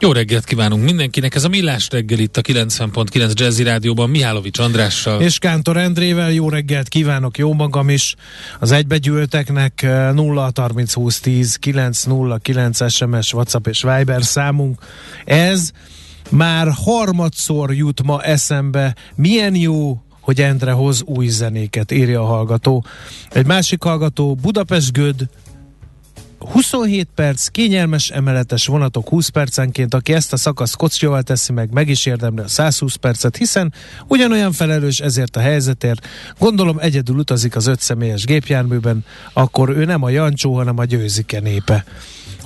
Jó reggelt kívánunk mindenkinek, ez a Millás reggel itt a 90.9 Jazzy Rádióban Mihálovics Andrással. És Kántor Endrével jó reggelt kívánok, jó magam is. Az egybegyűlteknek 0 30 20 10 9 0 9 SMS, WhatsApp és Viber számunk. Ez már harmadszor jut ma eszembe, milyen jó, hogy Endre hoz új zenéket, írja a hallgató. Egy másik hallgató, Budapest Göd, 27 perc, kényelmes emeletes vonatok 20 percenként, aki ezt a szakasz kocsival teszi meg, meg is érdemli a 120 percet, hiszen ugyanolyan felelős ezért a helyzetért. Gondolom egyedül utazik az öt személyes gépjárműben, akkor ő nem a Jancsó, hanem a győzike népe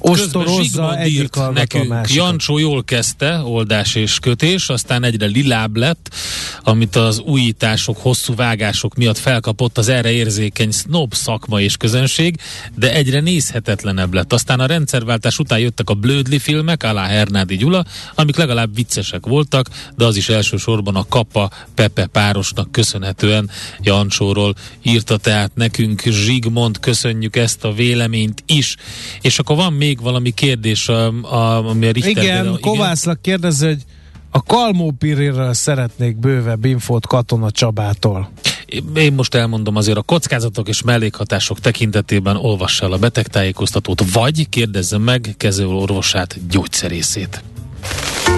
ostorozza egyik nekünk. Jancsó jól kezdte, oldás és kötés, aztán egyre lilább lett, amit az újítások, hosszú vágások miatt felkapott az erre érzékeny snob szakma és közönség, de egyre nézhetetlenebb lett. Aztán a rendszerváltás után jöttek a Blödli filmek, alá Hernádi Gyula, amik legalább viccesek voltak, de az is elsősorban a Kappa Pepe párosnak köszönhetően Jancsóról írta tehát nekünk Zsigmond, köszönjük ezt a véleményt is. És akkor van még még valami kérdés, a, a, ami a Richter... Igen, igen? Kovászlak kérdezi, hogy a Kalmó Pirirről szeretnék bővebb infót Katona Csabától. Én most elmondom azért a kockázatok és mellékhatások tekintetében olvassa el a betegtájékoztatót, vagy kérdezze meg orvosát, gyógyszerészét.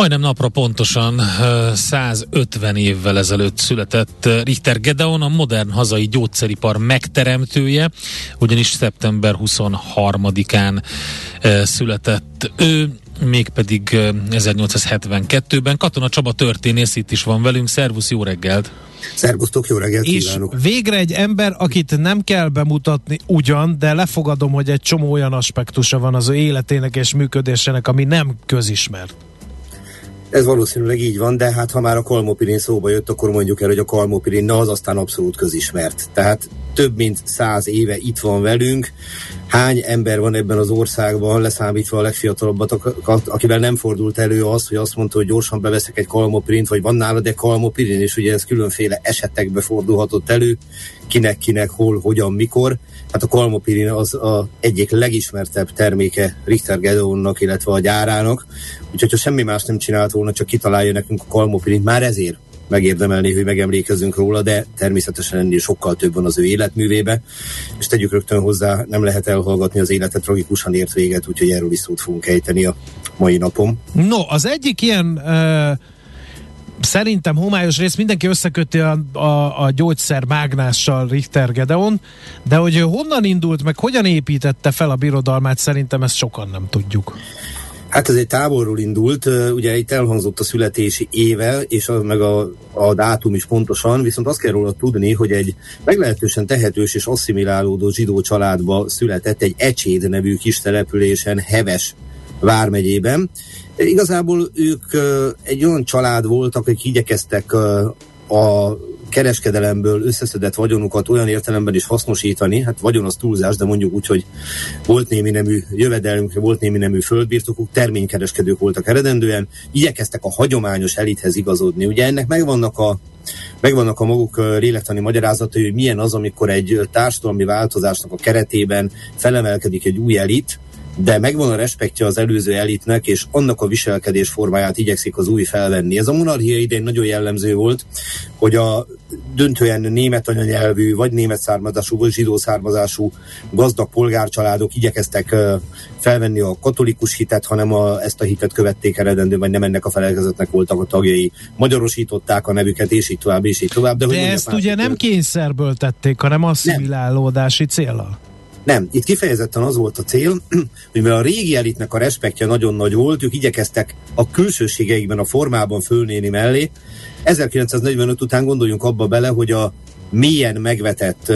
Majdnem napra pontosan 150 évvel ezelőtt született Richter Gedeon, a modern hazai gyógyszeripar megteremtője, ugyanis szeptember 23-án született ő, mégpedig 1872-ben. Katona Csaba történész itt is van velünk. Szervusz, jó reggelt! Szervusztok, jó reggelt És kívánok! végre egy ember, akit nem kell bemutatni ugyan, de lefogadom, hogy egy csomó olyan aspektusa van az ő életének és működésének, ami nem közismert. Ez valószínűleg így van, de hát ha már a kalmopirin szóba jött, akkor mondjuk el, hogy a kalmopirin na, az aztán abszolút közismert. Tehát több mint száz éve itt van velünk. Hány ember van ebben az országban, leszámítva a legfiatalabbat, akivel nem fordult elő az, hogy azt mondta, hogy gyorsan beveszek egy kalmopirint, vagy van nálad egy kalmopirin, és ugye ez különféle esetekbe fordulhatott elő, kinek, kinek, hol, hogyan, mikor. Hát a kalmopirin az a egyik legismertebb terméke Richter Gedeonnak, illetve a gyárának. Úgyhogy ha semmi más nem csinált volna, csak kitalálja nekünk a kalmopirint, már ezért megérdemelni, hogy megemlékezzünk róla, de természetesen ennél sokkal több van az ő életművébe, és tegyük rögtön hozzá, nem lehet elhallgatni az életet, tragikusan ért véget, úgyhogy erről is szót fogunk ejteni a mai napom. No, az egyik ilyen uh szerintem homályos rész mindenki összeköti a, a, a gyógyszer mágnással Richter Gedeon, de hogy ő honnan indult, meg hogyan építette fel a birodalmát, szerintem ezt sokan nem tudjuk. Hát ez egy távolról indult, ugye itt elhangzott a születési éve, és az meg a, a dátum is pontosan, viszont azt kell róla tudni, hogy egy meglehetősen tehetős és asszimilálódó zsidó családba született egy Ecséd nevű kis településen Heves vármegyében. Igazából ők egy olyan család voltak, akik igyekeztek a kereskedelemből összeszedett vagyonukat olyan értelemben is hasznosítani, hát vagyon az túlzás, de mondjuk úgy, hogy volt némi nemű jövedelmük, volt némi nemű földbirtokuk, terménykereskedők voltak eredendően, igyekeztek a hagyományos elithez igazodni. Ugye ennek megvannak a megvannak a maguk lélektani magyarázatai, hogy milyen az, amikor egy társadalmi változásnak a keretében felemelkedik egy új elit, de megvan a respektja az előző elitnek, és annak a viselkedés formáját igyekszik az új felvenni. Ez a monarchia idején nagyon jellemző volt, hogy a döntően német anyanyelvű, vagy német származású, vagy zsidó származású gazdag polgárcsaládok igyekeztek felvenni a katolikus hitet, hanem a, ezt a hitet követték eredendő, vagy nem ennek a felekezetnek voltak a tagjai. Magyarosították a nevüket, és így tovább, és így tovább. De, de ezt ugye nem kényszerből tették, hanem asszimilálódási célra. Nem, itt kifejezetten az volt a cél, mivel a régi elitnek a respektje nagyon nagy volt, ők igyekeztek a külsőségeikben, a formában fölnéni mellé. 1945 után gondoljunk abba bele, hogy a mélyen megvetett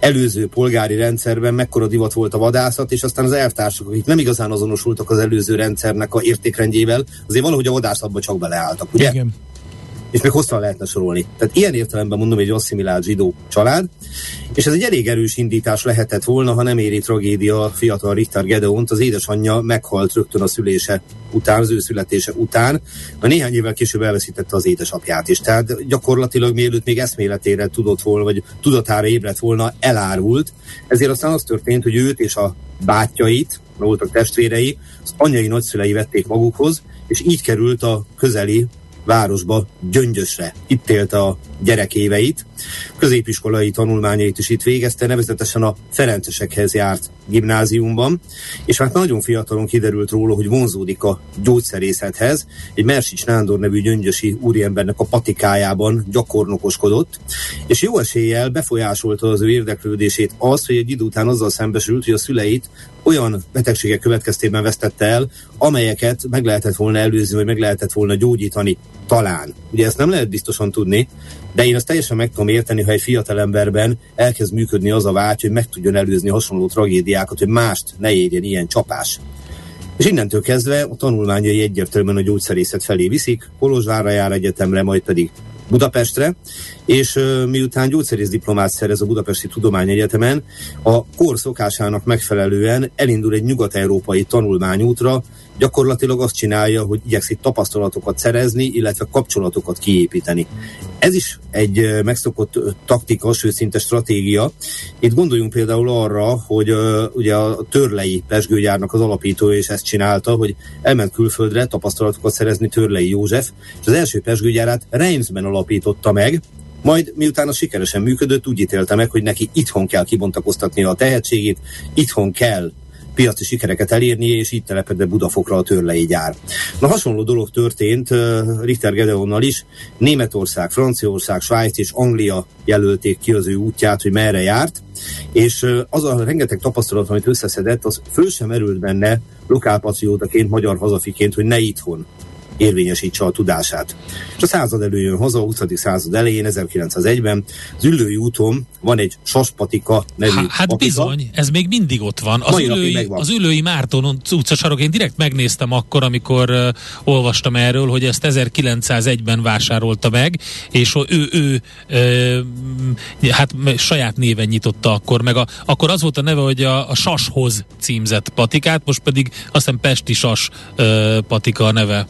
előző polgári rendszerben mekkora divat volt a vadászat, és aztán az elvtársak, akik nem igazán azonosultak az előző rendszernek a értékrendjével, azért valahogy a vadászatba csak beleálltak, ugye? Igen és még hosszan lehetne sorolni. Tehát ilyen értelemben mondom egy asszimilált zsidó család, és ez egy elég erős indítás lehetett volna, ha nem éri tragédia a fiatal Richter Gedeont, az édesanyja meghalt rögtön a szülése után, az ő születése után, mert néhány évvel később elveszítette az édesapját is. Tehát gyakorlatilag mielőtt még eszméletére tudott volna, vagy tudatára ébredt volna, elárult. Ezért aztán az történt, hogy őt és a bátyjait, voltak testvérei, az anyai nagyszülei vették magukhoz, és így került a közeli városba, Gyöngyösre. Itt élt a gyerekéveit, középiskolai tanulmányait is itt végezte, nevezetesen a Ferencesekhez járt gimnáziumban, és hát nagyon fiatalon kiderült róla, hogy vonzódik a gyógyszerészethez. Egy Mersics Nándor nevű gyöngyösi úriembernek a patikájában gyakornokoskodott, és jó eséllyel befolyásolta az ő érdeklődését az, hogy egy idő után azzal szembesült, hogy a szüleit olyan betegségek következtében vesztette el, amelyeket meg lehetett volna előzni, vagy meg lehetett volna gyógyítani. Talán. Ugye ezt nem lehet biztosan tudni, de én azt teljesen meg tudom érteni, ha egy fiatal elkezd működni az a vágy, hogy meg tudjon előzni hasonló tragédiákat, hogy mást ne érjen ilyen csapás. És innentől kezdve a tanulmányai egyértelműen a gyógyszerészet felé viszik, Kolozsvárra jár egyetemre, majd pedig Budapestre, és miután gyógyszerész diplomát szerez a Budapesti Tudományegyetemen, a kor szokásának megfelelően elindul egy nyugat-európai tanulmányútra, gyakorlatilag azt csinálja, hogy igyekszik tapasztalatokat szerezni, illetve kapcsolatokat kiépíteni. Ez is egy megszokott taktika, sőt szinte stratégia. Itt gondoljunk például arra, hogy uh, ugye a Törlei pesgőgyárnak az alapítója is ezt csinálta, hogy elment külföldre tapasztalatokat szerezni Törlei József, és az első pesgőgyárát Reimsben alapította meg, majd miután az sikeresen működött, úgy ítélte meg, hogy neki itthon kell kibontakoztatni a tehetségét, itthon kell piaci sikereket elérni, és így telepedett Budafokra a törlei gyár. Na hasonló dolog történt Richter Gedeonnal is. Németország, Franciaország, Svájc és Anglia jelölték ki az ő útját, hogy merre járt, és az a rengeteg tapasztalat, amit összeszedett, az föl sem merült benne lokálpatriótaként, magyar hazafiként, hogy ne itthon érvényesítse a tudását. És a század előjön haza, a 20. század elején, 1901-ben, az Üllői úton van egy Saspatika nevű Há, Hát patika. bizony, ez még mindig ott van. Az, ülői, az Ülői Márton utcasarok, én direkt megnéztem akkor, amikor uh, olvastam erről, hogy ezt 1901-ben vásárolta meg, és ő, ő uh, hát saját néven nyitotta akkor, meg a, akkor az volt a neve, hogy a, a Sashoz címzett patikát, most pedig azt hiszem Pesti Sas uh, patika a neve.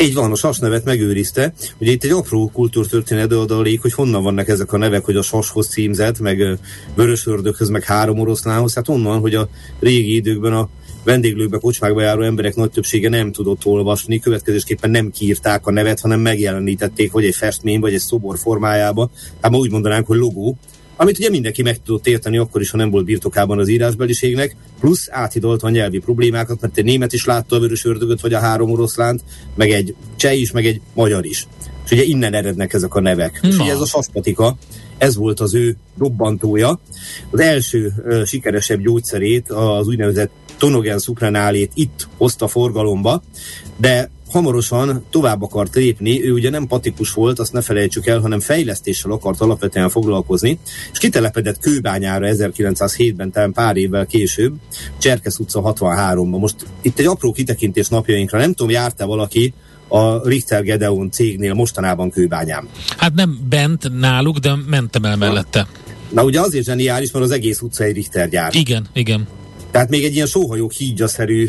Így van, a sas nevet megőrizte. Ugye itt egy apró kultúrtörténet adalék, hogy honnan vannak ezek a nevek, hogy a sashoz címzett, meg vörös ördökhöz, meg három oroszlánhoz. Hát onnan, hogy a régi időkben a vendéglőkbe, kocsmákba járó emberek nagy többsége nem tudott olvasni, következésképpen nem kiírták a nevet, hanem megjelenítették vagy egy festmény, vagy egy szobor formájába. Hát ma úgy mondanánk, hogy logó, amit ugye mindenki meg tudott érteni akkor is, ha nem volt birtokában az írásbeliségnek, plusz áthidolta a nyelvi problémákat, mert egy német is látta a vörös ördögöt, vagy a három oroszlánt, meg egy cseh is, meg egy magyar is. És ugye innen erednek ezek a nevek. Na. És ugye ez a saspatika, ez volt az ő robbantója. Az első uh, sikeresebb gyógyszerét, az úgynevezett tonogen szupranálét itt hozta forgalomba, de hamarosan tovább akart lépni, ő ugye nem patikus volt, azt ne felejtsük el, hanem fejlesztéssel akart alapvetően foglalkozni, és kitelepedett Kőbányára 1907-ben, tehát pár évvel később, Cserkesz utca 63-ban. Most itt egy apró kitekintés napjainkra, nem tudom, járt-e valaki a Richter Gedeon cégnél mostanában Kőbányán? Hát nem bent náluk, de mentem el mellette. Na ugye azért zseniális, mert az egész utca egy Richter gyár. Igen, igen. Tehát még egy ilyen sóhajók hídjaszerű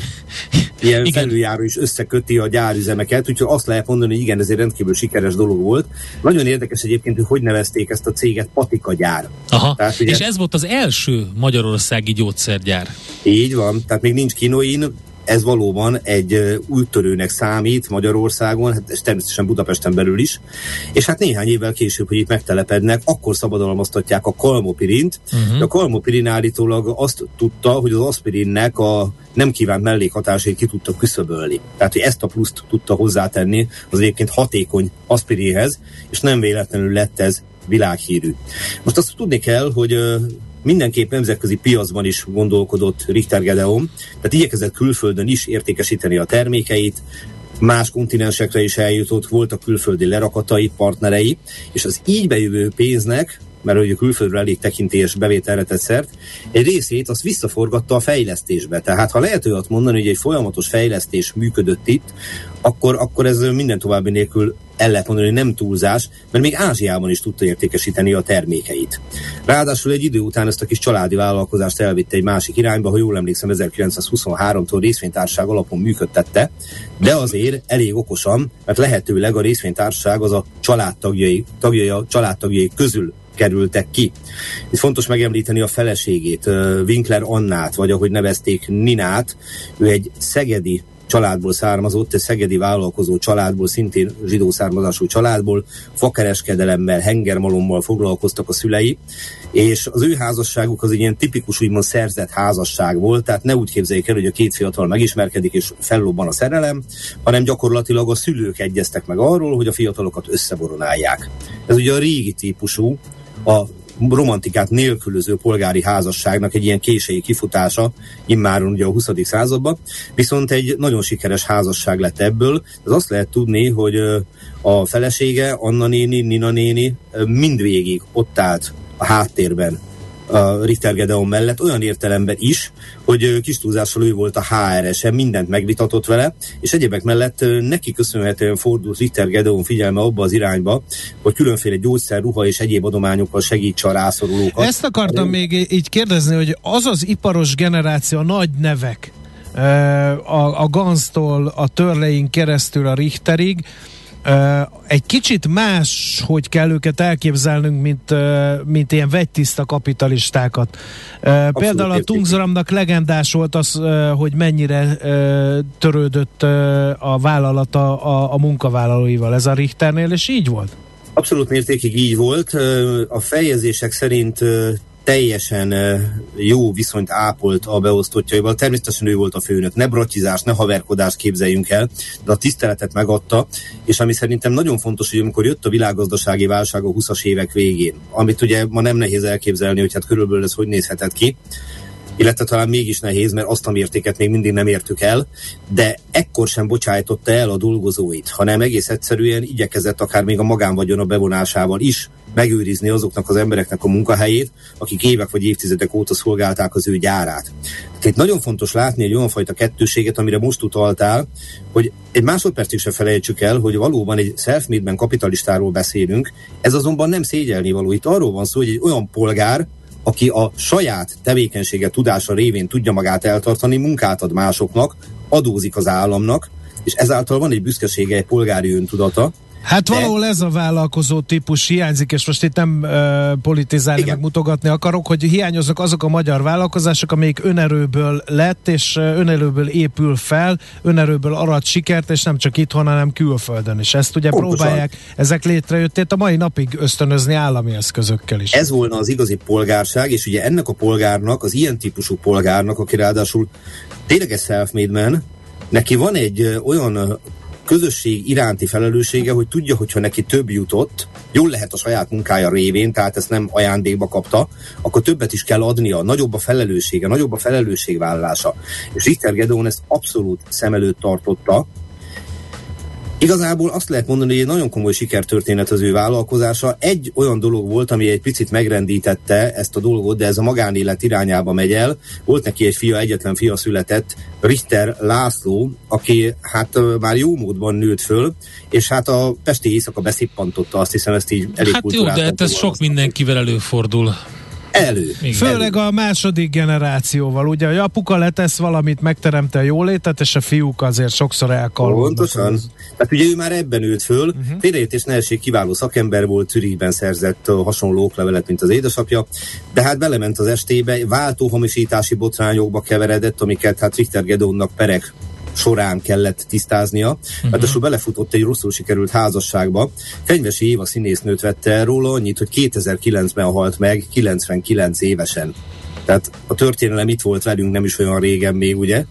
ilyen igen. felüljáró is összeköti a gyárüzemeket, úgyhogy azt lehet mondani, hogy igen, ez egy rendkívül sikeres dolog volt. Nagyon érdekes egyébként, hogy hogy nevezték ezt a céget Patika gyár. Aha. Tehát, ugye, és ez volt az első magyarországi gyógyszergyár. Így van, tehát még nincs kinoin, ez valóban egy úttörőnek számít Magyarországon, hát és természetesen Budapesten belül is, és hát néhány évvel később, hogy itt megtelepednek, akkor szabadalmaztatják a kalmopirint, uh-huh. de a kalmopirin állítólag azt tudta, hogy az aspirinnek a nem kívánt mellékhatásait ki tudta küszöbölni. Tehát, hogy ezt a pluszt tudta hozzátenni az egyébként hatékony aspirinhez, és nem véletlenül lett ez világhírű. Most azt tudni kell, hogy mindenképp nemzetközi piacban is gondolkodott Richter Gedeon, tehát igyekezett külföldön is értékesíteni a termékeit, más kontinensekre is eljutott, voltak külföldi lerakatai, partnerei, és az így bejövő pénznek mert hogy a külföldről elég tekintélyes bevételre tett szert, egy részét azt visszaforgatta a fejlesztésbe. Tehát ha lehet olyat mondani, hogy egy folyamatos fejlesztés működött itt, akkor, akkor ez minden további nélkül el lehet mondani, hogy nem túlzás, mert még Ázsiában is tudta értékesíteni a termékeit. Ráadásul egy idő után ezt a kis családi vállalkozást elvitte egy másik irányba, ha jól emlékszem, 1923-tól részvénytársaság alapon működtette, de azért elég okosan, mert lehetőleg a részvénytársaság az a családtagjai, tagjai, a családtagjai közül kerültek ki. Itt fontos megemlíteni a feleségét, Winkler Annát, vagy ahogy nevezték Ninát, ő egy szegedi családból származott, egy szegedi vállalkozó családból, szintén zsidó származású családból, fakereskedelemmel, hengermalommal foglalkoztak a szülei, és az ő házasságuk az egy ilyen tipikus, úgymond szerzett házasság volt, tehát ne úgy képzeljék el, hogy a két fiatal megismerkedik és fellobban a szerelem, hanem gyakorlatilag a szülők egyeztek meg arról, hogy a fiatalokat összeboronálják. Ez ugye a régi típusú, a romantikát nélkülöző polgári házasságnak egy ilyen késői kifutása, immáron ugye a 20. században, viszont egy nagyon sikeres házasság lett ebből. Ez azt lehet tudni, hogy a felesége, Anna néni, Nina néni mindvégig ott állt a háttérben a Richter Gedeon mellett, olyan értelemben is, hogy kis túlzással ő volt a HRS-e, mindent megvitatott vele, és egyébek mellett neki köszönhetően fordult Richter Gedeon figyelme abba az irányba, hogy különféle gyógyszer, ruha és egyéb adományokkal segítse a rászorulókat. Ezt akartam De... még így kérdezni, hogy az az iparos generáció, a nagy nevek, a, a Ganztól a törlein keresztül a Richterig, egy kicsit más, hogy kell őket elképzelnünk, mint, mint ilyen vegytiszta kapitalistákat. Abszolút Például a Tungzramnak legendás volt az, hogy mennyire törődött a vállalata a, a munkavállalóival. Ez a Richternél, és így volt? Abszolút mértékig így volt. A fejezések szerint teljesen jó viszonyt ápolt a beosztottjaival. Természetesen ő volt a főnök. Ne bratyizást, ne haverkodást képzeljünk el, de a tiszteletet megadta, és ami szerintem nagyon fontos, hogy amikor jött a világgazdasági válság a 20-as évek végén, amit ugye ma nem nehéz elképzelni, hogy hát körülbelül ez hogy nézhetett ki, illetve talán mégis nehéz, mert azt a mértéket még mindig nem értük el, de ekkor sem bocsájtotta el a dolgozóit, hanem egész egyszerűen igyekezett akár még a magánvagyona bevonásával is megőrizni azoknak az embereknek a munkahelyét, akik évek vagy évtizedek óta szolgálták az ő gyárát. Tehát itt nagyon fontos látni egy olyan fajta kettőséget, amire most utaltál, hogy egy másodpercig se felejtsük el, hogy valóban egy self ben kapitalistáról beszélünk, ez azonban nem szégyelni való. Itt arról van szó, hogy egy olyan polgár, aki a saját tevékenysége tudása révén tudja magát eltartani, munkát ad másoknak, adózik az államnak, és ezáltal van egy büszkesége, egy polgári öntudata, Hát de... valahol ez a vállalkozó típus hiányzik, és most itt nem uh, politizálni, Igen. meg mutogatni akarok, hogy hiányoznak azok a magyar vállalkozások, amelyik önerőből lett, és önerőből épül fel, önerőből arat sikert, és nem csak itthon, hanem külföldön is. Ezt ugye Pontosan. próbálják ezek létrejöttét a mai napig ösztönözni állami eszközökkel is. Ez volna az igazi polgárság, és ugye ennek a polgárnak, az ilyen típusú polgárnak, aki ráadásul tényleg egy self-made man, neki van egy olyan közösség iránti felelőssége, hogy tudja, hogyha neki több jutott, jól lehet a saját munkája révén, tehát ezt nem ajándékba kapta, akkor többet is kell adnia, nagyobb a felelőssége, nagyobb a felelősségvállalása. És Richter Gedeon ezt abszolút szem előtt tartotta, Igazából azt lehet mondani, hogy egy nagyon komoly sikertörténet az ő vállalkozása. Egy olyan dolog volt, ami egy picit megrendítette ezt a dolgot, de ez a magánélet irányába megy el. Volt neki egy fia, egyetlen fia született, Richter László, aki hát már jó módban nőtt föl, és hát a Pesti éjszaka beszippantotta, azt hiszem ezt így elég Hát jó, de hát ez sok mindenkivel előfordul. Elő. Igen. Főleg a második generációval, ugye, hogy apuka letesz valamit, megteremte a jólétet, és a fiúk azért sokszor elkalódnak. Pontosan. Tehát ugye ő már ebben ült föl, uh-huh. félreértés ne essék, kiváló szakember volt, Zürichben szerzett uh, hasonló oklevelet, mint az édesapja, de hát belement az estébe, váltóhamisítási botrányokba keveredett, amiket hát Richter Gedonnak perek során kellett tisztáznia. Uh-huh. Ráadásul belefutott egy rosszul sikerült házasságba. Fenyvesi Éva színésznőt vette róla annyit, hogy 2009-ben halt meg, 99 évesen. Tehát a történelem itt volt velünk nem is olyan régen még, ugye?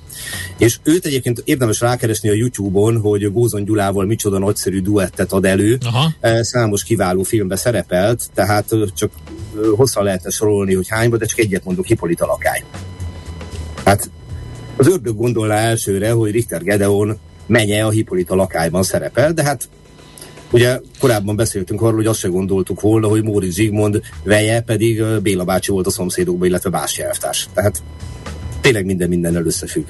És őt egyébként érdemes rákeresni a YouTube-on, hogy Gózon Gyulával micsoda nagyszerű duettet ad elő. Aha. E, számos kiváló filmbe szerepelt, tehát csak hosszan lehetne sorolni, hogy hányba, de csak egyet mondok, Hippolyta Lakály. Hát az ördög gondolná elsőre, hogy Richter Gedeon menye a Hippolyta lakályban szerepel, de hát Ugye korábban beszéltünk arról, hogy azt se gondoltuk volna, hogy Móri Zsigmond veje pedig Béla bácsi volt a szomszédokban, illetve Bási elvtárs. Tehát tényleg minden minden összefügg.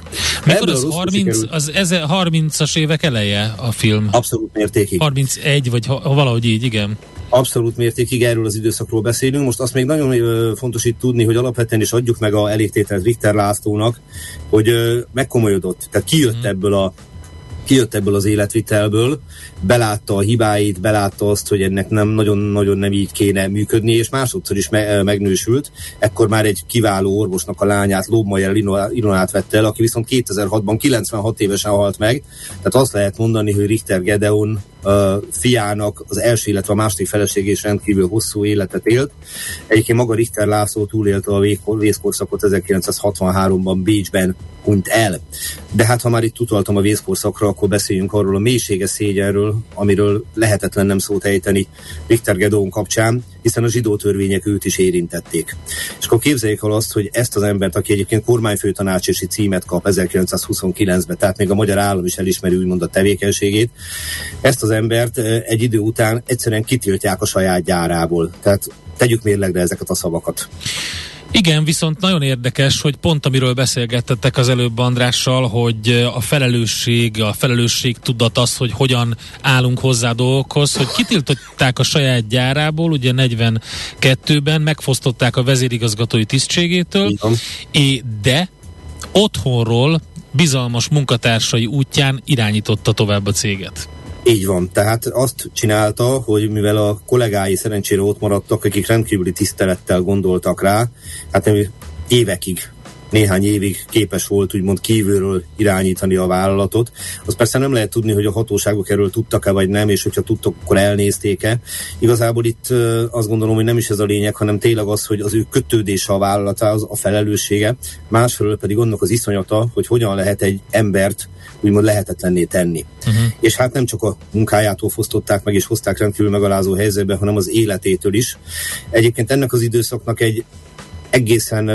Mikor az, 30, az ez 30-as évek eleje a film? Abszolút mértékig. 31, vagy ha, valahogy így, igen. Abszolút mértékig erről az időszakról beszélünk. Most azt még nagyon fontos itt tudni, hogy alapvetően is adjuk meg a elégtételt Richter Lászlónak, hogy megkomolyodott. Tehát kijött mm. ebből a kijött ebből az életvitelből, belátta a hibáit, belátta azt, hogy ennek nem nagyon-nagyon nem így kéne működni, és másodszor is me- megnősült. Ekkor már egy kiváló orvosnak a lányát, Lóbmajer Ilonát vette el, aki viszont 2006-ban 96 évesen halt meg. Tehát azt lehet mondani, hogy Richter Gedeon uh, fiának az első, illetve a második feleség és rendkívül hosszú életet élt. Egyébként maga Richter László túlélte a vészkorszakot 1963-ban Bécsben hunyt el. De hát ha már itt utaltam a vészkorszakra, akkor beszéljünk arról a mélységes szégyenről, amiről lehetetlen nem szót ejteni Richter Gedeon kapcsán, hiszen a zsidó törvények őt is érintették. És akkor képzeljék el azt, hogy ezt az embert, aki egyébként kormányfőtanácsosi címet kap 1929-ben, tehát még a magyar állam is elismeri úgymond a tevékenységét, ezt az embert egy idő után egyszerűen kitiltják a saját gyárából. Tehát tegyük mérlegre ezeket a szavakat. Igen, viszont nagyon érdekes, hogy pont amiről beszélgettetek az előbb Andrással, hogy a felelősség, a felelősség tudat az, hogy hogyan állunk hozzá dolgokhoz, hogy kitiltották a saját gyárából, ugye 42-ben megfosztották a vezérigazgatói tisztségétől, é, de otthonról bizalmas munkatársai útján irányította tovább a céget. Így van, tehát azt csinálta, hogy mivel a kollégái szerencsére ott maradtak, akik rendkívüli tisztelettel gondoltak rá, hát évekig néhány évig képes volt úgymond kívülről irányítani a vállalatot. Az persze nem lehet tudni, hogy a hatóságok erről tudtak-e vagy nem, és hogyha tudtak, akkor elnézték-e. Igazából itt azt gondolom, hogy nem is ez a lényeg, hanem tényleg az, hogy az ő kötődése a vállalatához, a felelőssége, másfelől pedig annak az iszonyata, hogy hogyan lehet egy embert úgymond lehetetlenné tenni. Uh-huh. És hát nem csak a munkájától fosztották meg és hozták rendkívül megalázó helyzetbe, hanem az életétől is. Egyébként ennek az időszaknak egy egészen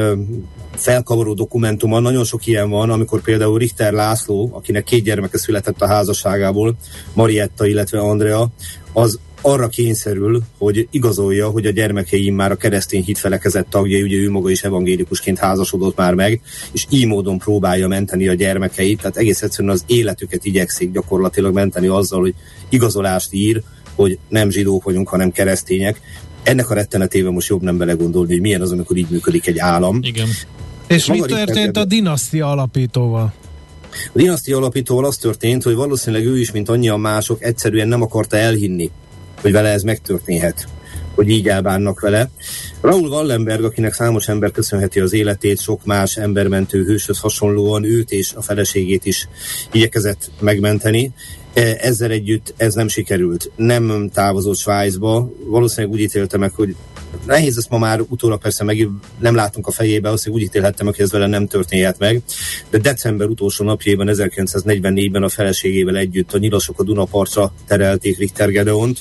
felkavaró dokumentuma, nagyon sok ilyen van, amikor például Richter László, akinek két gyermeke született a házasságából, Marietta, illetve Andrea, az arra kényszerül, hogy igazolja, hogy a gyermekeim már a keresztény hitfelekezett tagjai, ugye ő maga is evangélikusként házasodott már meg, és így módon próbálja menteni a gyermekeit, tehát egész egyszerűen az életüket igyekszik gyakorlatilag menteni azzal, hogy igazolást ír, hogy nem zsidók vagyunk, hanem keresztények. Ennek a rettenetében most jobb nem belegondolni, hogy milyen az, amikor így működik egy állam. Igen. És mi történt a dinasztia alapítóval? A dinasztia alapítóval az történt, hogy valószínűleg ő is, mint annyian mások, egyszerűen nem akarta elhinni, hogy vele ez megtörténhet hogy így elbánnak vele. Raúl Wallenberg, akinek számos ember köszönheti az életét, sok más embermentő hőshöz hasonlóan őt és a feleségét is igyekezett megmenteni. E, ezzel együtt ez nem sikerült. Nem távozott Svájcba. Valószínűleg úgy ítélte meg, hogy nehéz ezt ma már utólag persze meg nem látunk a fejébe, azt, úgy ítélhettem, hogy ez vele nem történhet meg, de december utolsó napjában, 1944-ben a feleségével együtt a nyilasok a Dunapartra terelték Richter Gedeont,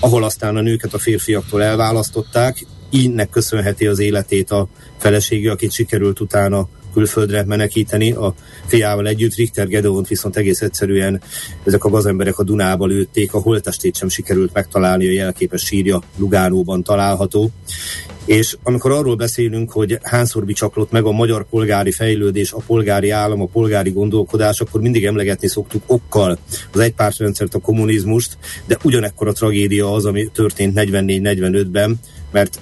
ahol aztán a nőket a férfiaktól elválasztották, ígynek köszönheti az életét a felesége, akit sikerült utána külföldre menekíteni. A fiával együtt Richter Gedeont viszont egész egyszerűen ezek a gazemberek a Dunába lőtték, a holtestét sem sikerült megtalálni, a jelképes sírja Lugánóban található. És amikor arról beszélünk, hogy hányszor bicsaklott meg a magyar polgári fejlődés, a polgári állam, a polgári gondolkodás, akkor mindig emlegetni szoktuk okkal az egypártrendszert, a kommunizmust, de ugyanekkor a tragédia az, ami történt 44-45-ben, mert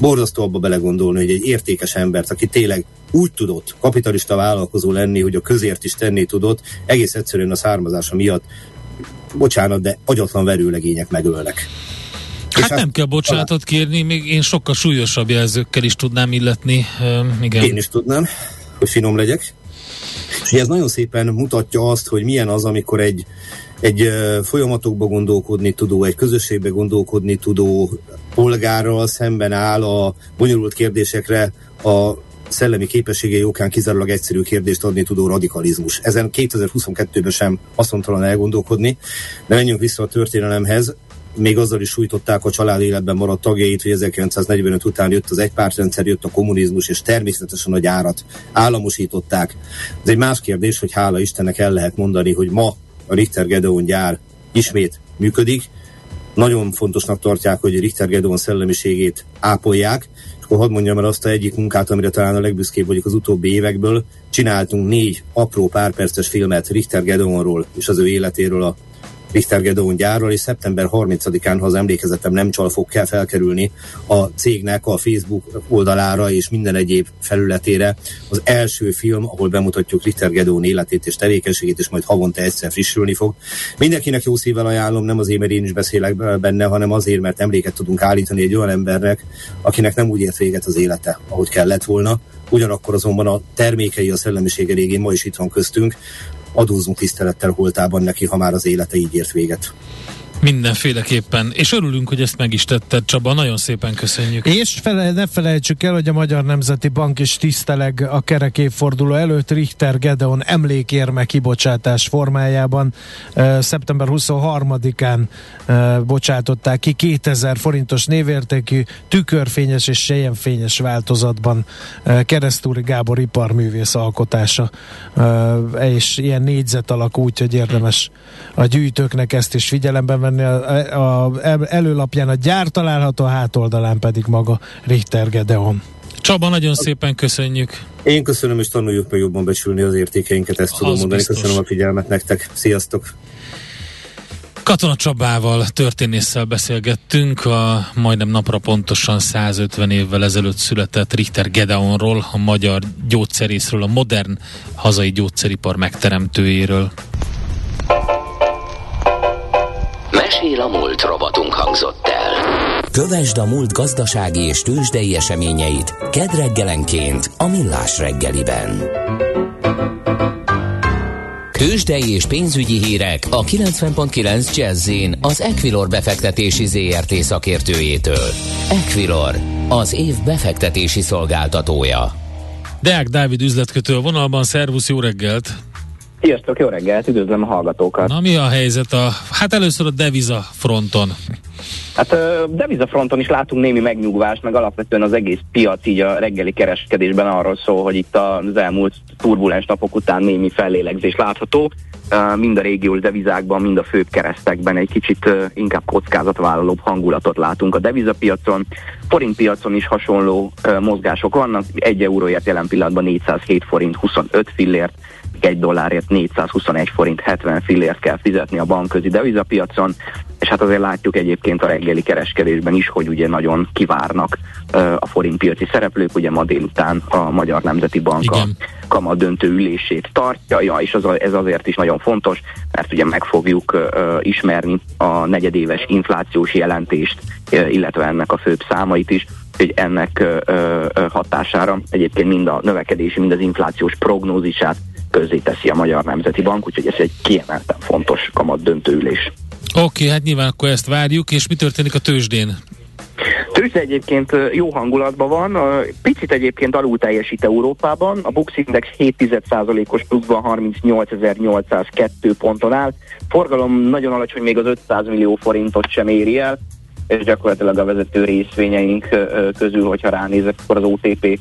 borzasztó abba belegondolni, hogy egy értékes embert, aki tényleg úgy tudott kapitalista vállalkozó lenni, hogy a közért is tenni tudott, egész egyszerűen a származása miatt, bocsánat, de agyatlan verőlegények megölnek. Hát nem kell bocsánatot kérni, még én sokkal súlyosabb jelzőkkel is tudnám illetni. Uh, igen. Én is tudnám, hogy finom legyek. És ez nagyon szépen mutatja azt, hogy milyen az, amikor egy, egy folyamatokba gondolkodni tudó, egy közösségbe gondolkodni tudó polgárral szemben áll a bonyolult kérdésekre a szellemi képességei okán kizárólag egyszerű kérdést adni tudó radikalizmus. Ezen 2022-ben sem haszontalan elgondolkodni, de menjünk vissza a történelemhez még azzal is sújtották a család életben maradt tagjait, hogy 1945 után jött az egypártrendszer, jött a kommunizmus, és természetesen a gyárat államosították. Ez egy más kérdés, hogy hála Istennek el lehet mondani, hogy ma a Richter Gedeon gyár ismét működik. Nagyon fontosnak tartják, hogy Richter Gedeon szellemiségét ápolják, akkor hadd mondjam el azt a egyik munkát, amire talán a legbüszkébb vagyok az utóbbi évekből. Csináltunk négy apró párperces filmet Richter Gedeonról és az ő életéről a Richter Gedeon gyárral, és szeptember 30-án, ha az emlékezetem nem csal, fog kell felkerülni a cégnek a Facebook oldalára és minden egyéb felületére. Az első film, ahol bemutatjuk Richter Gedeon életét és tevékenységét, és majd havonta egyszer frissülni fog. Mindenkinek jó szívvel ajánlom, nem azért, mert én is beszélek benne, hanem azért, mert emléket tudunk állítani egy olyan embernek, akinek nem úgy ért véget az élete, ahogy kellett volna, ugyanakkor azonban a termékei, a szellemisége régén ma is itt van köztünk, adózunk tisztelettel holtában neki, ha már az élete így ért véget. Mindenféleképpen. És örülünk, hogy ezt meg is tetted, Csaba. Nagyon szépen köszönjük. És fele, ne felejtsük el, hogy a Magyar Nemzeti Bank is tiszteleg a kerek évforduló előtt Richter Gedeon emlékérme kibocsátás formájában. Szeptember 23-án uh, bocsátották ki 2000 forintos névértékű tükörfényes és sejemfényes változatban Keresztúri Gábor iparművész alkotása. És ilyen négyzet alakú, úgyhogy érdemes a gyűjtőknek ezt is figyelembe venni. A, a, előlapján a gyár található, a hátoldalán pedig maga Richter Gedeon. Csaba, nagyon szépen köszönjük. Én köszönöm, és tanuljuk meg jobban becsülni az értékeinket, ezt tudom mondani. Biztos. Köszönöm a figyelmet nektek. Sziasztok! Katona Csabával, történésszel beszélgettünk a majdnem napra pontosan 150 évvel ezelőtt született Richter Gedeonról, a magyar gyógyszerészről, a modern hazai gyógyszeripar megteremtőjéről. Mesél a múlt robotunk hangzott el. Kövesd a múlt gazdasági és tőzsdei eseményeit kedd reggelenként a Millás reggeliben. Tőzsdei és pénzügyi hírek a 90.9 jazz az Equilor befektetési ZRT szakértőjétől. Equilor, az év befektetési szolgáltatója. Deák Dávid üzletkötő a vonalban, szervusz, jó reggelt! Sziasztok, jó reggelt, üdvözlöm a hallgatókat. Na mi a helyzet a, hát először a deviza fronton? Hát a deviza fronton is látunk némi megnyugvást, meg alapvetően az egész piac így a reggeli kereskedésben arról szól, hogy itt az elmúlt turbulens napok után némi fellélegzés látható. Mind a régiós devizákban, mind a főbb keresztekben egy kicsit inkább kockázatvállalóbb hangulatot látunk a devizapiacon. Forint piacon is hasonló mozgások vannak. Egy euróért jelen pillanatban 407 forint 25 fillért, egy dollárért 421 forint 70 fillért kell fizetni a bankközi devizapiacon, és hát azért látjuk egyébként a reggeli kereskedésben is, hogy ugye nagyon kivárnak uh, a forintpiaci szereplők, ugye ma délután a Magyar Nemzeti Bank Igen. a kamat döntő ülését tartja, ja, és az, ez azért is nagyon fontos, mert ugye meg fogjuk uh, ismerni a negyedéves inflációs jelentést, uh, illetve ennek a főbb számait is, hogy ennek hatására egyébként mind a növekedési, mind az inflációs prognózisát teszi a Magyar Nemzeti Bank, úgyhogy ez egy kiemelten fontos kamat döntőülés. Oké, okay, hát nyilván akkor ezt várjuk, és mi történik a tőzsdén? Tőzsde egyébként jó hangulatban van, picit egyébként alul teljesít Európában, a Bux Index 7,1%-os pluszban 38.802 ponton áll, forgalom nagyon alacsony, még az 500 millió forintot sem éri el, és gyakorlatilag a vezető részvényeink közül, hogyha ránézek, akkor az OTP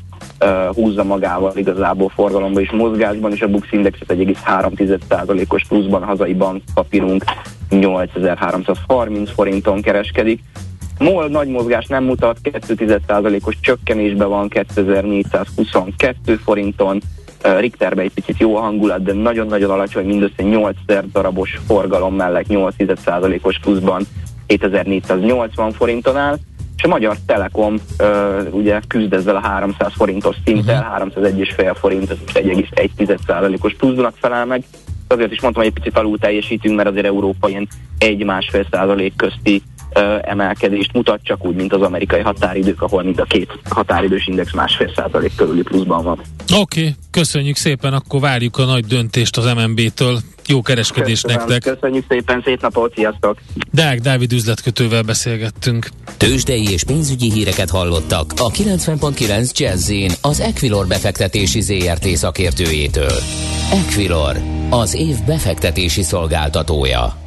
húzza magával igazából forgalomban és mozgásban, és a Bux Index 1,3%-os pluszban hazai bankpapírunk 8330 forinton kereskedik. MOL nagy mozgás nem mutat, 2,1%-os csökkenésben van 2422 forinton, Richterben egy picit jó a hangulat, de nagyon-nagyon alacsony, mindössze 8 darabos forgalom mellett 8,1%-os pluszban 7480 forinton áll. és a Magyar Telekom ö, ugye küzd ezzel a 300 forintos szinttel, uh-huh. 301,5 forint, ez 1,1%-os plusznak felel meg. Azért is mondtam, hogy egy picit alul teljesítünk, mert azért Európa ilyen 1-1,5 százalék közti ö, emelkedést mutat, csak úgy, mint az amerikai határidők, ahol mind a két határidős index másfél százalék körüli pluszban van. Oké, okay, köszönjük szépen, akkor várjuk a nagy döntést az MNB-től. Jó kereskedés Köszönöm, nektek! Köszönjük szépen, szép napot, sziasztok! Deák Dávid üzletkötővel beszélgettünk. Tőzsdei és pénzügyi híreket hallottak a 90.9 jazz az Equilor befektetési ZRT szakértőjétől. Equilor, az év befektetési szolgáltatója.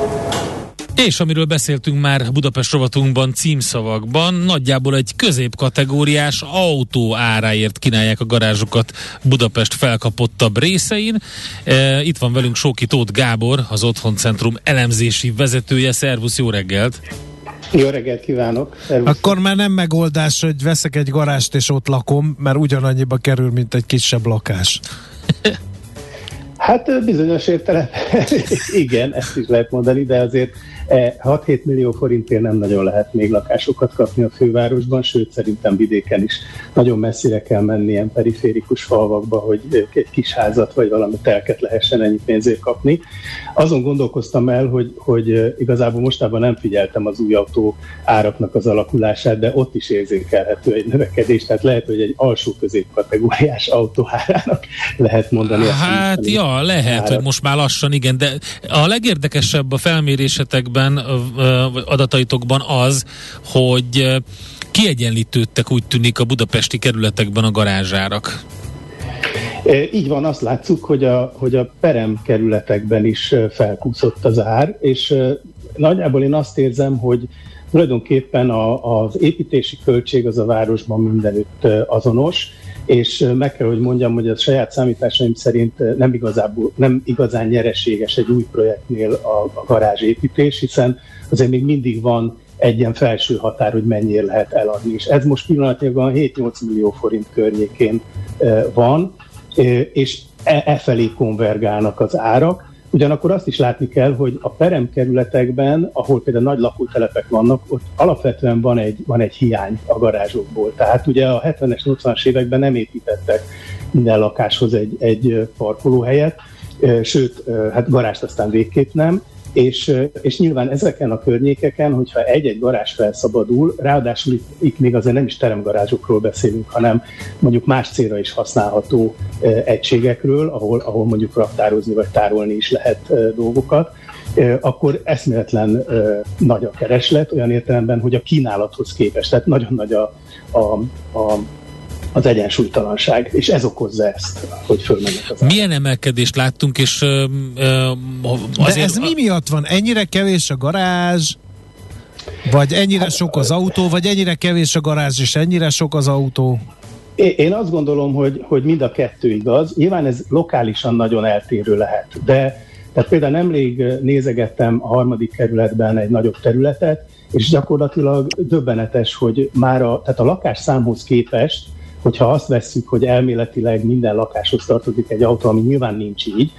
És amiről beszéltünk már Budapest rovatunkban címszavakban, nagyjából egy középkategóriás autó áráért kínálják a garázsokat Budapest felkapottabb részein. E, itt van velünk Sóki Tóth Gábor, az Otthoncentrum elemzési vezetője. Szervusz, jó reggelt! Jó reggelt kívánok! Szervusz. Akkor már nem megoldás, hogy veszek egy garást és ott lakom, mert ugyanannyiba kerül, mint egy kisebb lakás. Hát bizonyos értelemben igen, ezt is lehet mondani, de azért 6-7 e, millió forintért nem nagyon lehet még lakásokat kapni a fővárosban, sőt szerintem vidéken is nagyon messzire kell menni ilyen periférikus falvakba, hogy egy kis házat vagy valami telket lehessen ennyi pénzért kapni. Azon gondolkoztam el, hogy, hogy igazából mostában nem figyeltem az új autó áraknak az alakulását, de ott is érzékelhető egy növekedés, tehát lehet, hogy egy alsó középkategóriás autóhárának lehet mondani. Hát ja, lehet, árat. hogy most már lassan igen, de a legérdekesebb a felmérésetekben adataitokban az, hogy kiegyenlítődtek úgy tűnik a budapesti kerületekben a garázsárak. Így van, azt látszuk, hogy a, hogy a perem kerületekben is felkúszott az ár, és nagyjából én azt érzem, hogy tulajdonképpen a, az építési költség az a városban mindenütt azonos, és meg kell, hogy mondjam, hogy a saját számításaim szerint nem, igazából, nem igazán nyereséges egy új projektnél a, a garázsépítés, hiszen azért még mindig van egy ilyen felső határ, hogy mennyire lehet eladni. És ez most pillanatnyilag 7-8 millió forint környékén van, és e, e felé konvergálnak az árak. Ugyanakkor azt is látni kell, hogy a peremkerületekben, ahol például nagy lakótelepek vannak, ott alapvetően van egy, van egy hiány a garázsokból. Tehát ugye a 70-es, 80-as években nem építettek minden lakáshoz egy, egy parkolóhelyet, sőt, hát garást aztán végképp nem, és, és nyilván ezeken a környékeken, hogyha egy-egy garázs felszabadul, ráadásul itt, itt még azért nem is teremgarázsokról beszélünk, hanem mondjuk más célra is használható egységekről, ahol, ahol mondjuk raktározni vagy tárolni is lehet dolgokat, akkor eszméletlen nagy a kereslet, olyan értelemben, hogy a kínálathoz képest, tehát nagyon nagy a, a, a az egyensúlytalanság, és ez okozza ezt, hogy fölmennek az Milyen emelkedést láttunk, és ö, ö, azért... De ez mi miatt van? Ennyire kevés a garázs, vagy ennyire hát, sok az autó, vagy ennyire kevés a garázs, és ennyire sok az autó? Én azt gondolom, hogy, hogy mind a kettő igaz. Nyilván ez lokálisan nagyon eltérő lehet, de tehát például nemrég nézegettem a harmadik kerületben egy nagyobb területet, és gyakorlatilag döbbenetes, hogy már a, tehát a lakás számhoz képest hogyha azt vesszük, hogy elméletileg minden lakáshoz tartozik egy autó, ami nyilván nincs így,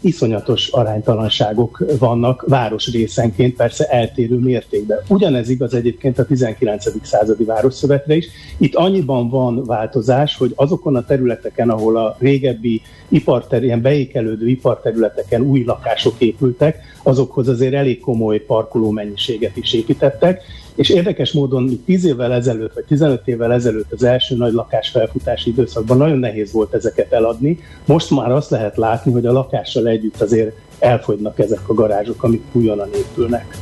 iszonyatos aránytalanságok vannak városrészenként, persze eltérő mértékben. Ugyanez igaz egyébként a 19. századi városszövetre is. Itt annyiban van változás, hogy azokon a területeken, ahol a régebbi iparter, ilyen beékelődő iparterületeken új lakások épültek, azokhoz azért elég komoly parkoló mennyiséget is építettek, és érdekes módon, mi 10 évvel ezelőtt, vagy 15 évvel ezelőtt az első nagy lakásfelfutási időszakban nagyon nehéz volt ezeket eladni. Most már azt lehet látni, hogy a lakással együtt azért elfogynak ezek a garázsok, amik újonnan épülnek.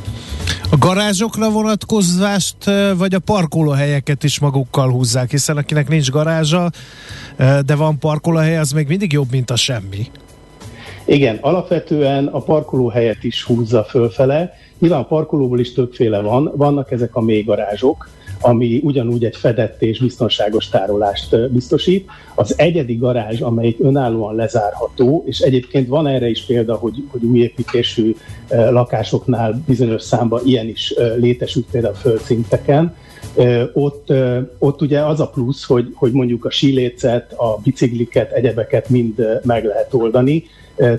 A garázsokra vonatkozást, vagy a parkolóhelyeket is magukkal húzzák, hiszen akinek nincs garázsa, de van parkolóhely, az még mindig jobb, mint a semmi. Igen, alapvetően a parkolóhelyet is húzza fölfele, Nyilván a parkolóból is többféle van, vannak ezek a mély garázsok, ami ugyanúgy egy fedett és biztonságos tárolást biztosít. Az egyedi garázs, amelyik önállóan lezárható, és egyébként van erre is példa, hogy, hogy új építésű lakásoknál bizonyos számban ilyen is létesült például földszinteken, ott, ott ugye az a plusz, hogy, hogy mondjuk a sílécet, a bicikliket, egyebeket mind meg lehet oldani,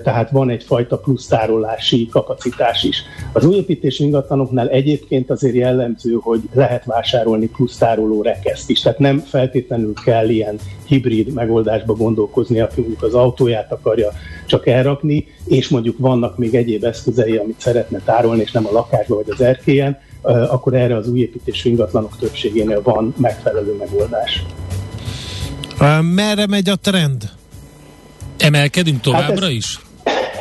tehát van egyfajta plusz tárolási kapacitás is. Az újépítési ingatlanoknál egyébként azért jellemző, hogy lehet vásárolni plusz tároló rekeszt is, tehát nem feltétlenül kell ilyen hibrid megoldásba gondolkozni, aki mondjuk az autóját akarja csak elrakni, és mondjuk vannak még egyéb eszközei, amit szeretne tárolni, és nem a lakásba vagy az erkélyen, akkor erre az újépítésű ingatlanok többségénél van megfelelő megoldás. Merre megy a trend? Emelkedünk továbbra hát ez, is?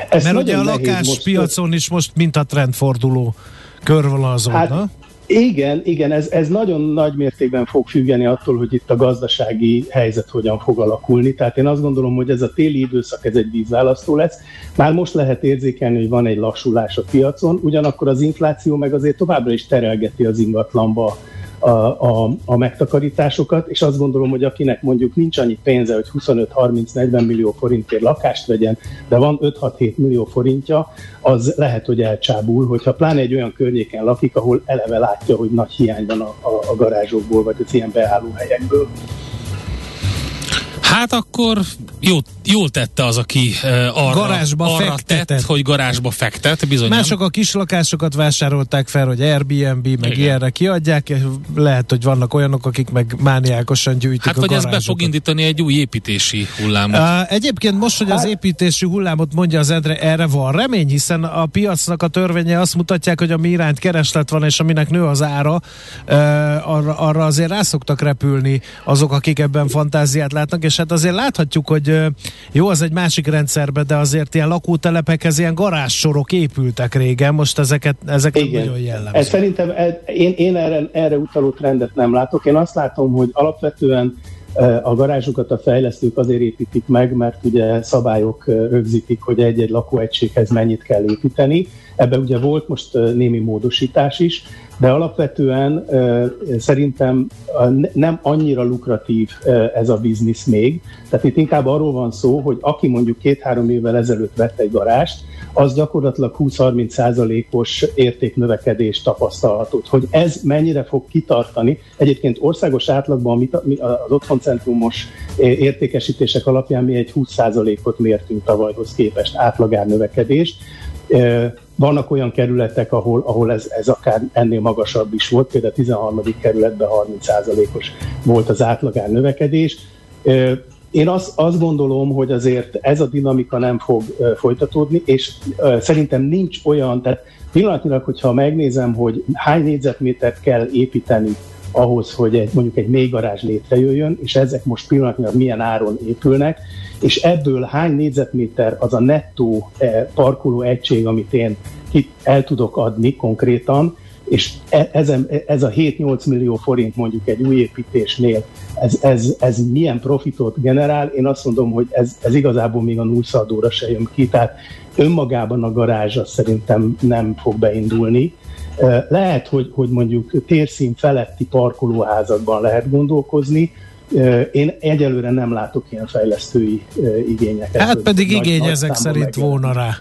Ez Mert ugye a lakáspiacon is most mint a trendforduló körvonalazódna. Hát, igen, igen, ez, ez nagyon nagy mértékben fog függeni attól, hogy itt a gazdasági helyzet hogyan fog alakulni. Tehát én azt gondolom, hogy ez a téli időszak, ez egy vízválasztó lesz. Már most lehet érzékelni, hogy van egy lassulás a piacon, ugyanakkor az infláció meg azért továbbra is terelgeti az ingatlanba a, a, a megtakarításokat, és azt gondolom, hogy akinek mondjuk nincs annyi pénze, hogy 25-30-40 millió forintért lakást vegyen, de van 5-6-7 millió forintja, az lehet, hogy elcsábul, hogyha pláne egy olyan környéken lakik, ahol eleve látja, hogy nagy hiány van a, a, a garázsokból, vagy az ilyen beállóhelyekből. Hát akkor jó, jól tette az, aki uh, arra, garázsba arra tett, hogy garázsba fektet, bizony. Mások a kislakásokat vásárolták fel, hogy Airbnb, meg Igen. ilyenre kiadják, lehet, hogy vannak olyanok, akik meg mániákosan gyűjtik hát, a vagy ez be fog indítani egy új építési hullámot. Uh, egyébként most, hogy az építési hullámot mondja az Edre, erre van remény, hiszen a piacnak a törvénye azt mutatják, hogy ami iránt kereslet van, és aminek nő az ára, uh, arra, arra azért rá szoktak repülni azok, akik ebben fantáziát látnak, és hát azért láthatjuk, hogy jó, az egy másik rendszerben, de azért ilyen lakótelepekhez ilyen garázssorok épültek régen, most ezeket, ezek Igen. nagyon jellemző. Ez szerintem én, én erre, erre utaló trendet nem látok. Én azt látom, hogy alapvetően a garázsokat a fejlesztők azért építik meg, mert ugye szabályok rögzítik, hogy egy-egy lakóegységhez mennyit kell építeni. Ebbe ugye volt most némi módosítás is, de alapvetően szerintem nem annyira lukratív ez a biznisz még. Tehát itt inkább arról van szó, hogy aki mondjuk két-három évvel ezelőtt vett egy garást, az gyakorlatilag 20-30 százalékos értéknövekedést tapasztalhatott. Hogy ez mennyire fog kitartani, egyébként országos átlagban az otthoncentrumos értékesítések alapján mi egy 20 százalékot mértünk tavalyhoz képest átlagár növekedést. Vannak olyan kerületek, ahol, ahol ez, ez akár ennél magasabb is volt, például a 13. kerületben 30%-os volt az átlagár növekedés. Én azt, azt gondolom, hogy azért ez a dinamika nem fog folytatódni, és szerintem nincs olyan, tehát pillanatnyilag, hogyha megnézem, hogy hány négyzetmétert kell építeni ahhoz, hogy egy, mondjuk egy mély garázs létrejöjjön, és ezek most pillanatnyilag milyen áron épülnek, és ebből hány négyzetméter az a nettó eh, parkoló egység, amit én el tudok adni konkrétan, és e, ez, ez a 7-8 millió forint mondjuk egy új építésnél, ez, ez, ez milyen profitot generál, én azt mondom, hogy ez, ez igazából még a nullszaldóra se jön ki, tehát önmagában a garázs szerintem nem fog beindulni. Eh, lehet, hogy, hogy mondjuk térszín feletti parkolóházakban lehet gondolkozni, én egyelőre nem látok ilyen fejlesztői igényeket. Hát pedig igény nagy ezek szerint volna rá.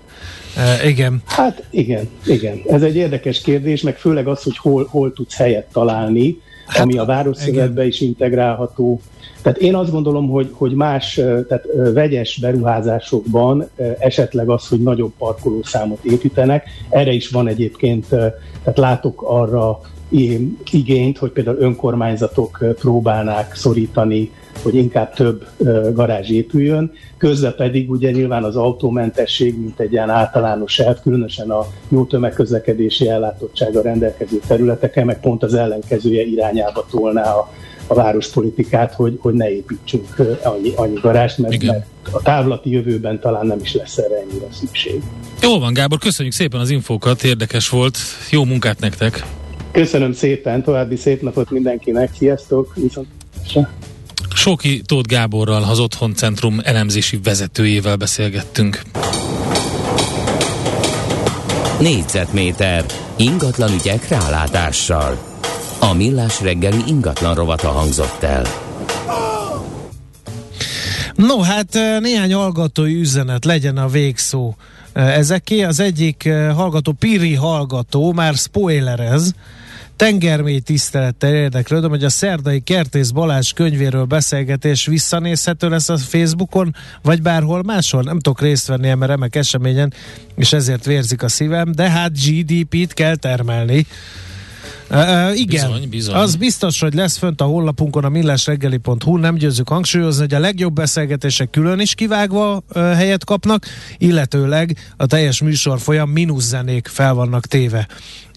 E, igen. Hát igen, igen. Ez egy érdekes kérdés, meg főleg az, hogy hol, hol tudsz helyet találni, hát, ami a városszövetbe is integrálható. Tehát én azt gondolom, hogy, hogy más, tehát vegyes beruházásokban esetleg az, hogy nagyobb parkolószámot építenek, erre is van egyébként, tehát látok arra igényt, hogy például önkormányzatok próbálnák szorítani, hogy inkább több garázs épüljön, közben pedig ugye nyilván az autómentesség, mint egy ilyen általános elv, különösen a jó tömegközlekedési ellátottsága rendelkező területeken, meg pont az ellenkezője irányába tolná a, a várospolitikát, hogy, hogy ne építsünk annyi, annyi garást, mert, mert a távlati jövőben talán nem is lesz erre ennyire szükség. Jó van, Gábor, köszönjük szépen az infókat, érdekes volt, jó munkát nektek! Köszönöm szépen, további szép napot mindenkinek, sziasztok, viszont Soki Tóth Gáborral, az Otthon Centrum elemzési vezetőjével beszélgettünk. Négyzetméter ingatlan ügyek rálátással. A Millás reggeli ingatlan rovata hangzott el. No, hát néhány hallgatói üzenet legyen a végszó. Ezeké az egyik hallgató, Piri hallgató, már spoilerez, tengermély tisztelettel érdeklődöm, hogy a szerdai Kertész Balázs könyvéről beszélgetés visszanézhető lesz a Facebookon, vagy bárhol máshol. Nem tudok részt venni ebben remek eseményen, és ezért vérzik a szívem, de hát GDP-t kell termelni. Uh, igen, bizony, bizony. az biztos, hogy lesz fönt a honlapunkon a millásreggeli.hu, nem győzzük hangsúlyozni, hogy a legjobb beszélgetések külön is kivágva uh, helyet kapnak, illetőleg a teljes műsor folyam mínusz zenék fel vannak téve.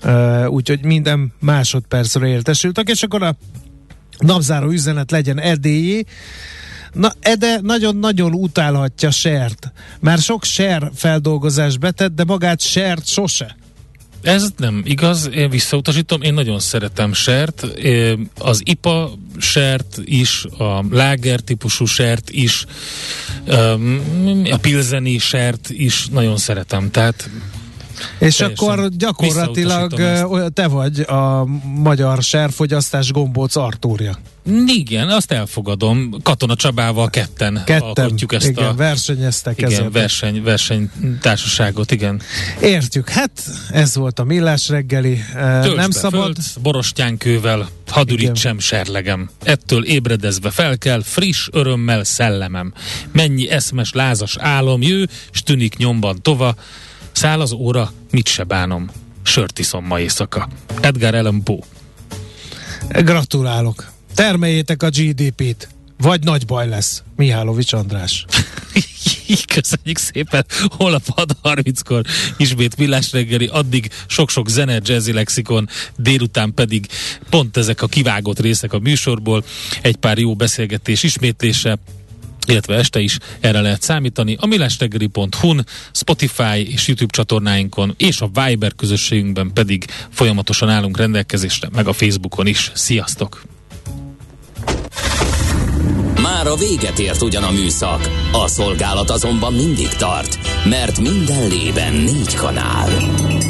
Uh, úgyhogy minden másodpercre értesültek, és akkor a napzáró üzenet legyen edélyé, Na, Ede nagyon-nagyon utálhatja Sert. Már sok Ser feldolgozás betett, de magát Sert sose. Ez nem igaz, én visszautasítom, én nagyon szeretem sert, az IPA sert is, a láger típusú sert is, a pilzeni sert is nagyon szeretem, tehát és akkor gyakorlatilag te vagy a magyar serfogyasztás gombóc Artúrja. Igen, azt elfogadom. Katona Csabával ketten, ketten alkotjuk ezt igen, a... versenyeztek igen, ezzel. verseny, verseny társaságot, igen. Értjük, hát ez volt a millás reggeli. Töltsd Nem szabad... Föld, borostyánkővel, hadürítsem serlegem. Ettől ébredezve fel kell, friss örömmel szellemem. Mennyi eszmes, lázas álom jő, s tűnik nyomban tova, Száll az óra, mit se bánom. Sört iszom ma éjszaka. Edgar Allan Poe. Gratulálok. Termeljétek a GDP-t. Vagy nagy baj lesz. Mihálovics András. Köszönjük szépen. Holnap 6.30-kor ismét villás reggeli, addig sok-sok zene, jazzy lexikon, délután pedig pont ezek a kivágott részek a műsorból, egy pár jó beszélgetés ismétlése, illetve este is erre lehet számítani. A millástegeri.hu-n, Spotify és YouTube csatornáinkon és a Viber közösségünkben pedig folyamatosan állunk rendelkezésre, meg a Facebookon is. Sziasztok! Már a véget ért ugyan a műszak, a szolgálat azonban mindig tart, mert minden lében négy kanál.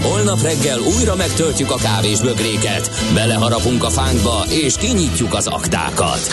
Holnap reggel újra megtöltjük a kávés bögréket, beleharapunk a fánkba és kinyitjuk az aktákat.